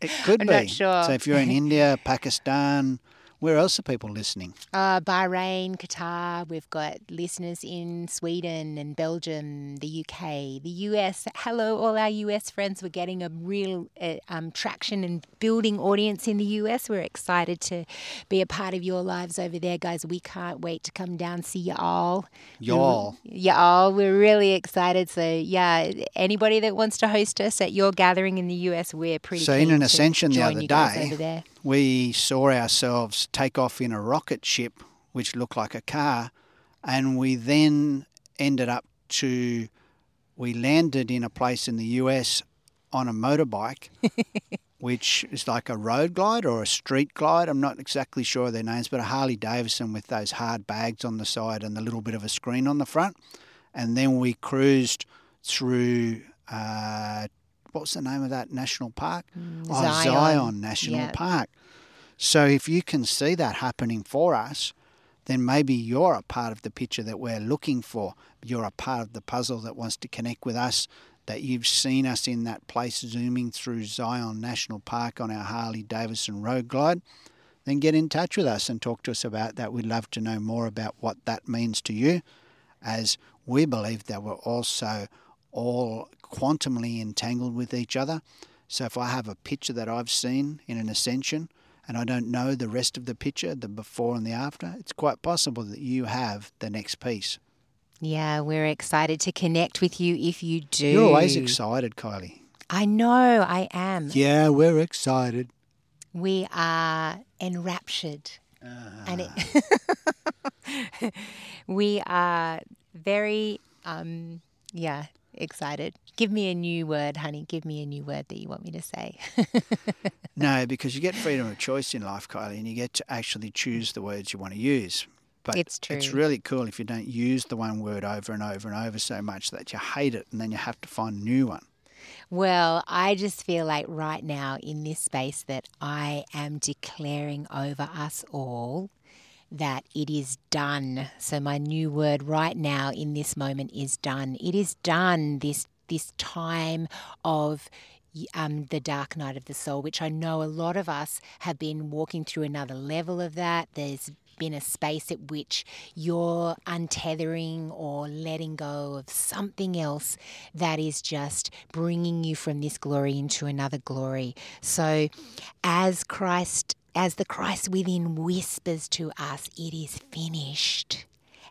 It could I'm be. not sure. So if you're in India, Pakistan, where else are people listening? Uh, Bahrain, Qatar, we've got listeners in Sweden and Belgium, the UK, the US. Hello, all our US friends. We're getting a real uh, um, traction and building audience in the US. We're excited to be a part of your lives over there, guys. We can't wait to come down see you all. Y'all. Y'all, we're really excited. So, yeah, anybody that wants to host us at your gathering in the US, we're pretty So in keen an to ascension the other you guys day, over there. We saw ourselves take off in a rocket ship, which looked like a car, and we then ended up to, we landed in a place in the US on a motorbike, which is like a road glide or a street glide. I'm not exactly sure of their names, but a Harley Davidson with those hard bags on the side and the little bit of a screen on the front. And then we cruised through. Uh, what was the name of that national park? Mm, oh, Zion. Zion National Yeah. Park. So if you can see that happening for us, then maybe you're a part of the picture that we're looking for. You're a part of the puzzle that wants to connect with us, that you've seen us in that place zooming through Zion National Park on our Harley Davidson Road Glide. Then get in touch with us and talk to us about that. We'd love to know more about what that means to you, as we believe that we're also all quantumly entangled with each other. So if I have a picture that I've seen in an ascension and I don't know the rest of the picture, the before and the after, it's quite possible that you have the next piece. Yeah, we're excited to connect with you if you do. You're always excited, Kylie. I know, I am. Yeah, we're excited. We are enraptured. Ah. And it we are very, um, yeah, excited. Give me a new word, honey. Give me a new word that you want me to say. No, because you get freedom of choice in life, Kylie, and you get to actually choose the words you want to use. But It's It's really cool if you don't use the one word over and over and over so much that you hate it and then you have to find a new one. Well, I just feel like right now in this space that I am declaring over us all that it is done. So my new word right now in this moment is done. It is done this this time of um, the dark night of the soul, which I know a lot of us have been walking through another level of that. There's been a space at which you're untethering or letting go of something else that is just bringing you from this glory into another glory. So, as Christ, as the Christ within whispers to us, it is finished.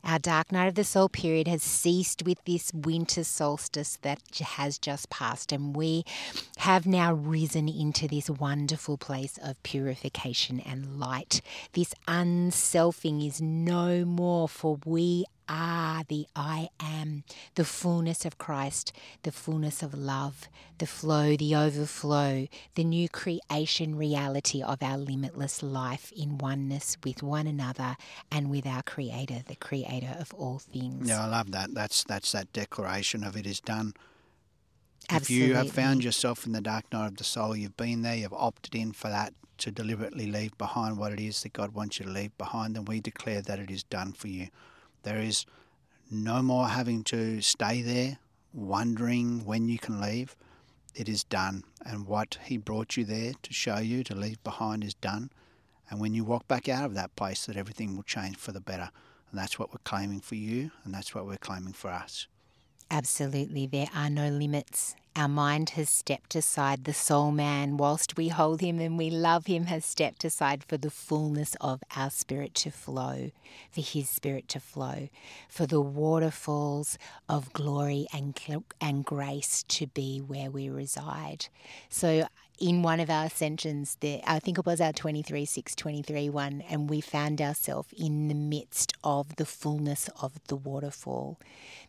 Our dark night of the soul period has ceased with this winter solstice that has just passed, and we have now risen into this wonderful place of purification and light. This unselfing is no more, for we are the I am, the fullness of Christ, the fullness of love, the flow, the overflow, the new creation reality of our limitless life in oneness with one another and with our Creator, the Creator of all things. Yeah, I love that. That's that's that declaration of it is done. Absolutely. If you have found yourself in the dark night of the soul, you've been there, you've opted in for that to deliberately leave behind what it is that God wants you to leave behind, then we declare that it is done for you. There is no more having to stay there wondering when you can leave. It is done. And what He brought you there to show you to leave behind is done. And when you walk back out of that place, that everything will change for the better. And that's what we're claiming for you, and that's what we're claiming for us. Absolutely, there are no limits. Our mind has stepped aside. The soul man, whilst we hold him and we love him, has stepped aside for the fullness of our spirit to flow, for his spirit to flow, for the waterfalls of glory and, and grace to be where we reside. So, in one of our ascensions, the, I think it was our 23, 6, 23 one, and we found ourselves in the midst of the fullness of the waterfall,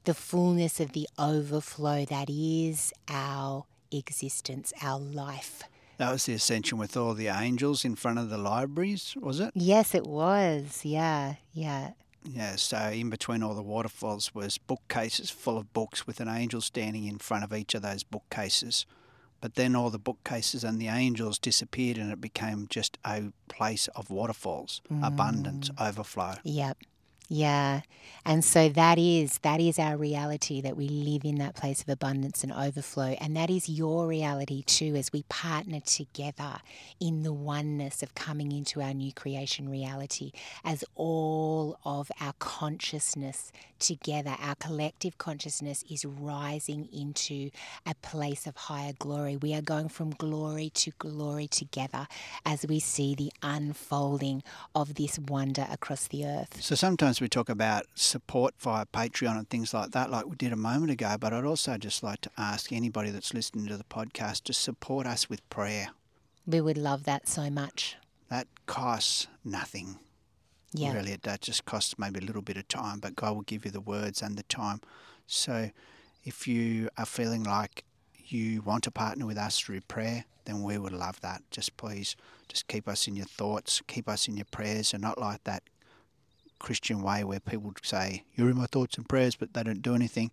the fullness of the overflow that is our existence, our life. That was the ascension with all the angels in front of the libraries, was it? Yes, it was. Yeah, yeah. Yeah, so in between all the waterfalls was bookcases full of books with an angel standing in front of each of those bookcases. But then all the bookcases and the angels disappeared and it became just a place of waterfalls, mm. abundance, overflow. Yep. Yeah. And so that is that is our reality that we live in that place of abundance and overflow. And that is your reality too as we partner together in the oneness of coming into our new creation reality as all of our consciousness together our collective consciousness is rising into a place of higher glory. We are going from glory to glory together as we see the unfolding of this wonder across the earth. So sometimes we talk about support via Patreon and things like that, like we did a moment ago, but I'd also just like to ask anybody that's listening to the podcast to support us with prayer. We would love that so much. That costs nothing. Yeah. Really, it that just costs maybe a little bit of time, but God will give you the words and the time. So if you are feeling like you want to partner with us through prayer, then we would love that. Just please, just keep us in your thoughts, keep us in your prayers, and not like that Christian way where people say, You're in my thoughts and prayers, but they don't do anything.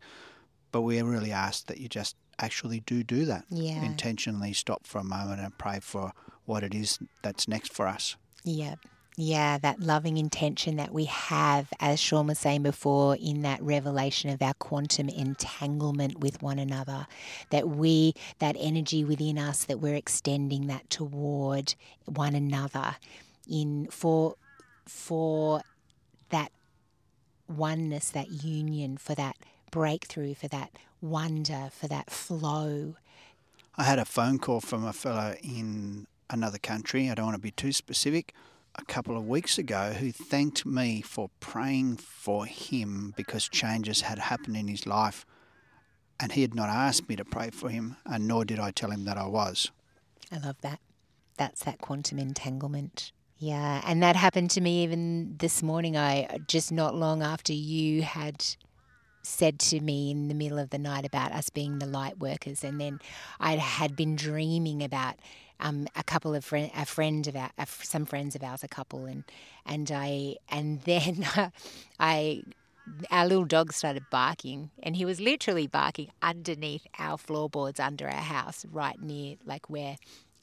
But we really ask that you just actually do do that. Yeah. Intentionally stop for a moment and pray for what it is that's next for us. Yeah. Yeah, that loving intention that we have, as Sean was saying before, in that revelation of our quantum entanglement with one another, that we, that energy within us, that we're extending that toward one another in for for that oneness, that union, for that breakthrough, for that wonder, for that flow. I had a phone call from a fellow in another country. I don't want to be too specific. A couple of weeks ago, who thanked me for praying for him because changes had happened in his life, and he had not asked me to pray for him, and nor did I tell him that I was. I love that. That's that quantum entanglement. Yeah, and that happened to me even this morning. I just not long after you had said to me in the middle of the night about us being the light workers, and then I had been dreaming about um, a couple of friend, a friend of our, some friends of ours, a couple, and and I and then I our little dog started barking and he was literally barking underneath our floorboards under our house right near like where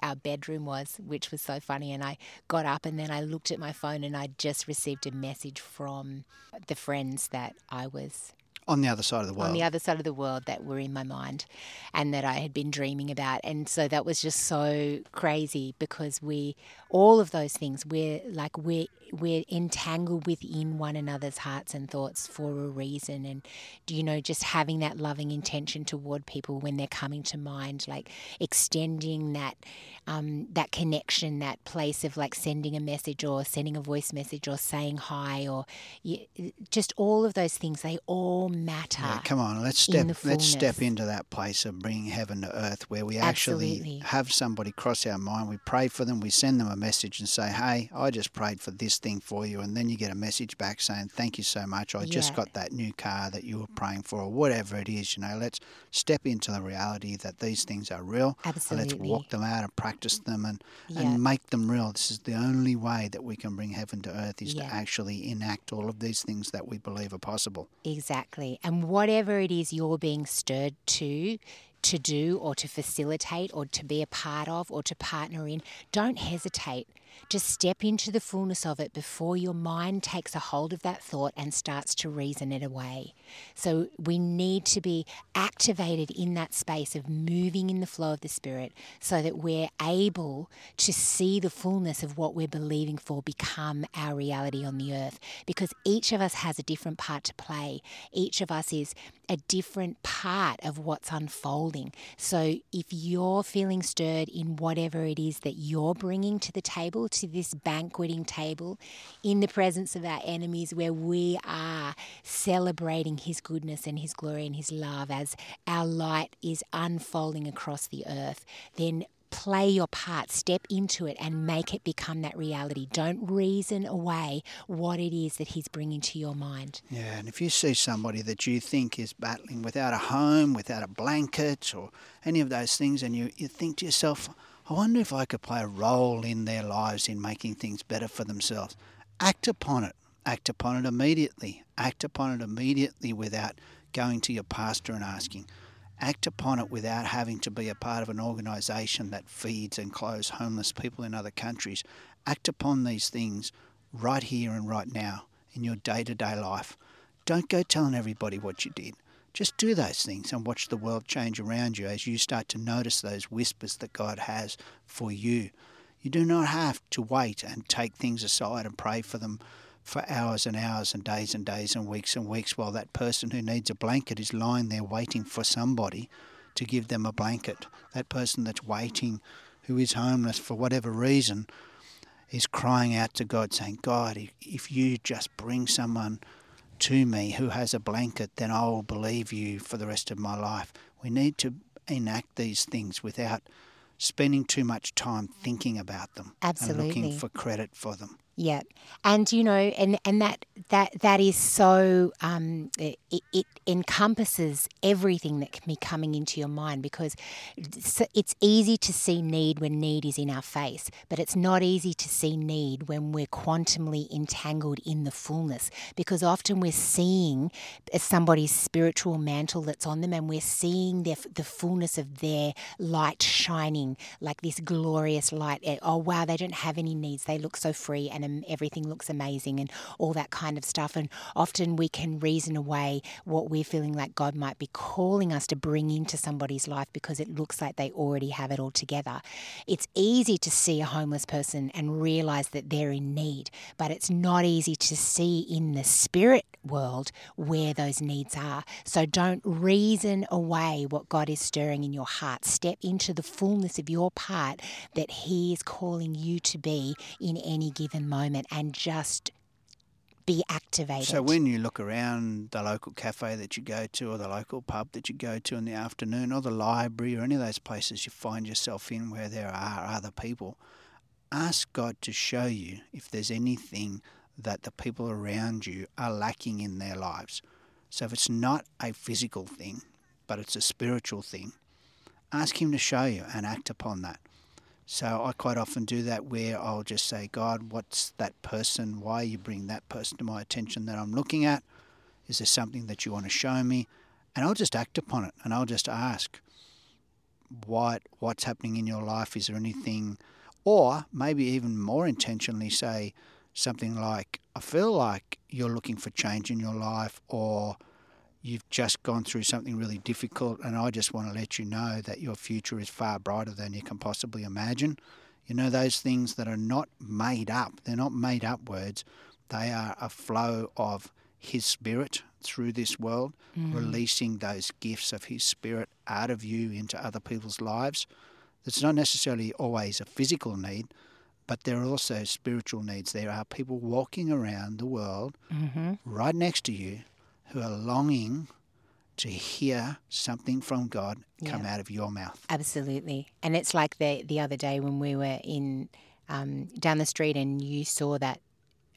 our bedroom was, which was so funny. And I got up and then I looked at my phone and I just received a message from the friends that I was on the other side of the world. On the other side of the world that were in my mind and that I had been dreaming about. And so that was just so crazy because we, all of those things, we're like, we're, we're entangled within one another's hearts and thoughts for a reason. And, do you know, just having that loving intention toward people when they're coming to mind, like extending that, um, that connection, that place of like sending a message or sending a voice message or saying hi or you, just all of those things, they all matter. Yeah, come on, let's step let's step into that place of bringing heaven to earth where we actually Absolutely. have somebody cross our mind. We pray for them, we send them a message and say, "Hey, I just prayed for this thing for you," and then you get a message back saying, "Thank you so much. I yeah. just got that new car that you were praying for, or whatever it is." You know, let's step into the reality that these things are real. Absolutely. Let's walk them out and practice them and yeah. and make them real. This is the only way that we can bring heaven to earth is yeah. to actually enact all of these things that we believe are possible. Exactly. And whatever it is you're being stirred to, to do or to facilitate or to be a part of or to partner in, don't hesitate. Just step into the fullness of it before your mind takes a hold of that thought and starts to reason it away. So we need to be activated in that space of moving in the flow of the Spirit so that we're able to see the fullness of what we're believing for become our reality on the earth. Because each of us has a different part to play, each of us is a different part of what's unfolding. So if you're feeling stirred in whatever it is that you're bringing to the table, to this banqueting table, in the presence of our enemies, where we are celebrating His goodness and His glory and His love as our light is unfolding across the earth, then play your part, step into it, and make it become that reality. Don't reason away what it is that He's bringing to your mind. Yeah, and if you see somebody that you think is battling without a home, without a blanket, or any of those things, and you, you think to yourself, I wonder if I could play a role in their lives in making things better for themselves. Act upon it. Act upon it immediately. Act upon it immediately without going to your pastor and asking. Act upon it without having to be a part of an organisation that feeds and clothes homeless people in other countries. Act upon these things right here and right now in your day to day life. Don't go telling everybody what you did. Just do those things and watch the world change around you as you start to notice those whispers that God has for you. You do not have to wait and take things aside and pray for them for hours and hours and days and days and weeks and weeks while that person who needs a blanket is lying there waiting for somebody to give them a blanket. That person that's waiting, who is homeless for whatever reason, is crying out to God, saying, God, if you just bring someone to me who has a blanket, then I will believe you for the rest of my life. We need to enact these things without spending too much time thinking about them Absolutely. and looking for credit for them. Yeah, and you know, and and that that that is so um, it, it encompasses everything that can be coming into your mind because it's, it's easy to see need when need is in our face, but it's not easy to see need when we're quantumly entangled in the fullness because often we're seeing somebody's spiritual mantle that's on them and we're seeing their, the fullness of their light shining like this glorious light. Eh, oh wow, they don't have any needs. They look so free and and everything looks amazing and all that kind of stuff. And often we can reason away what we're feeling like God might be calling us to bring into somebody's life because it looks like they already have it all together. It's easy to see a homeless person and realize that they're in need, but it's not easy to see in the spirit world where those needs are. So don't reason away what God is stirring in your heart. Step into the fullness of your part that He is calling you to be in any given moment and just be activated. So when you look around the local cafe that you go to or the local pub that you go to in the afternoon or the library or any of those places you find yourself in where there are other people, ask God to show you if there's anything that the people around you are lacking in their lives. So if it's not a physical thing, but it's a spiritual thing, ask Him to show you and act upon that. So I quite often do that where I'll just say, God, what's that person? Why you bring that person to my attention that I'm looking at? Is there something that you want to show me? And I'll just act upon it and I'll just ask, what what's happening in your life? Is there anything or maybe even more intentionally say, something like, I feel like you're looking for change in your life, or you've just gone through something really difficult, and I just want to let you know that your future is far brighter than you can possibly imagine. You know, those things that are not made up, they're not made up words, they are a flow of His Spirit through this world, mm. releasing those gifts of His Spirit out of you into other people's lives. It's not necessarily always a physical need, but there are also spiritual needs. There are people walking around the world mm-hmm. right next to you who are longing to hear something from God come out of your mouth. Absolutely. And it's like the the other day when we were in um, down the street and you saw that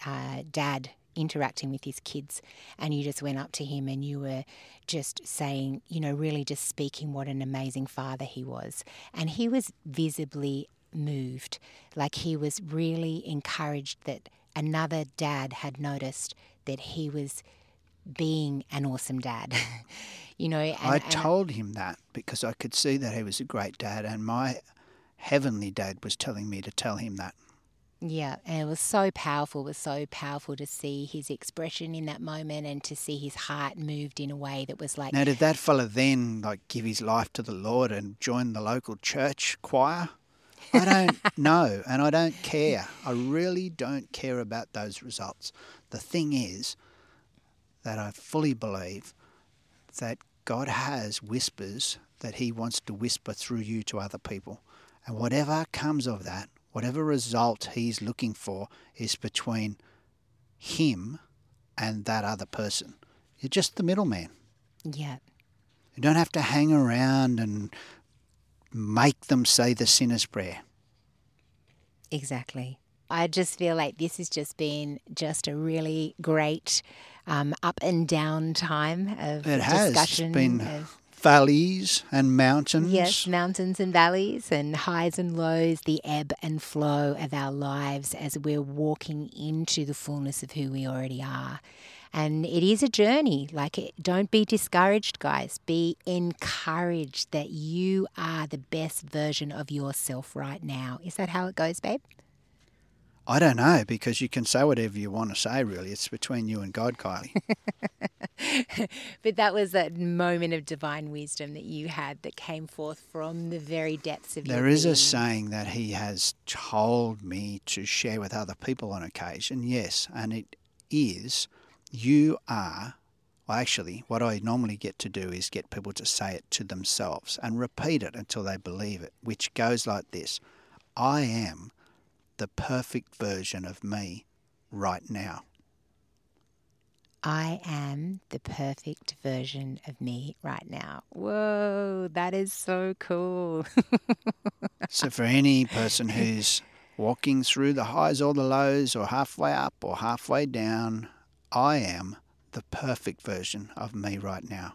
uh, dad interacting with his kids and you just went up to him and you were just saying, you know, really just speaking what an amazing father he was. And he was visibly moved. Like he was really encouraged that another dad had noticed that he was being an awesome dad. you know, and, I told him that because I could see that he was a great dad, and my heavenly dad was telling me to tell him that. Yeah, and it was so powerful. It was so powerful to see his expression in that moment and to see his heart moved in a way that was like. Now, did that fella then like give his life to the Lord and join the local church choir? I don't know, and I don't care. I really don't care about those results. The thing is that I fully believe that God has whispers that He wants to whisper through you to other people. And whatever comes of that, whatever result He's looking for, is between Him and that other person. You're just the middleman. Yeah. You don't have to hang around and make them say the sinner's prayer. Exactly. I just feel like this has just been just a really great um, up and down time of It has discussion. been of, valleys and mountains. yes, mountains and valleys and highs and lows, the ebb and flow of our lives as we're walking into the fullness of who we already are. And it is a journey. Like, don't be discouraged, guys. Be encouraged that you are the best version of yourself right now. Is that how it goes, babe? I don't know because you can say whatever you want to say, really. It's between you and God, Kylie. but that was that moment of divine wisdom that you had that came forth from the very depths of your There is a saying that He has told me to share with other people on occasion, yes, and it is you are. Well, actually, what I normally get to do is get people to say it to themselves and repeat it until they believe it, which goes like this I am the perfect version of me right now. I am the perfect version of me right now. Whoa, that is so cool. So, for any person who's walking through the highs or the lows, or halfway up or halfway down, I am the perfect version of me right now.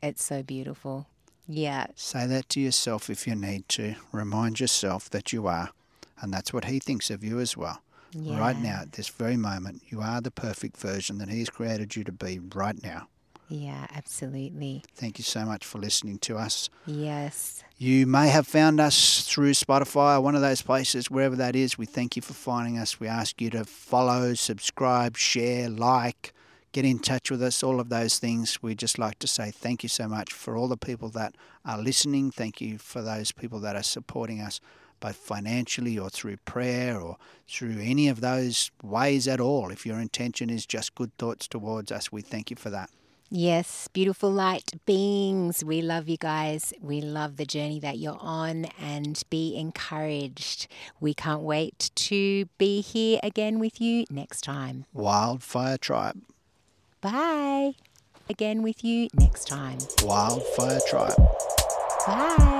it's so beautiful. Yeah, Say that to yourself if you need to. Remind yourself that you are, and that's what He thinks of you as well. yeah. Right now, at this very moment, you are the perfect version that He's created you to be right now. Yeah, absolutely. Thank you so much for listening to us. Yes. You may have found us through Spotify or one of those places, wherever that is. We thank you for finding us. We ask you to follow, subscribe, share, like, get in touch with us, all of those things. We'd just like to say thank you so much for all the people that are listening. Thank you for those people that are supporting us, both financially or through prayer or through any of those ways at all. If your intention is just good thoughts towards us, we thank you for that. Yes, beautiful light beings. We love you guys. We love the journey that you're on and be encouraged. We can't wait to be here again with you next time. Wildfire Tribe. Bye. Again with you next time. Wildfire Tribe. Bye.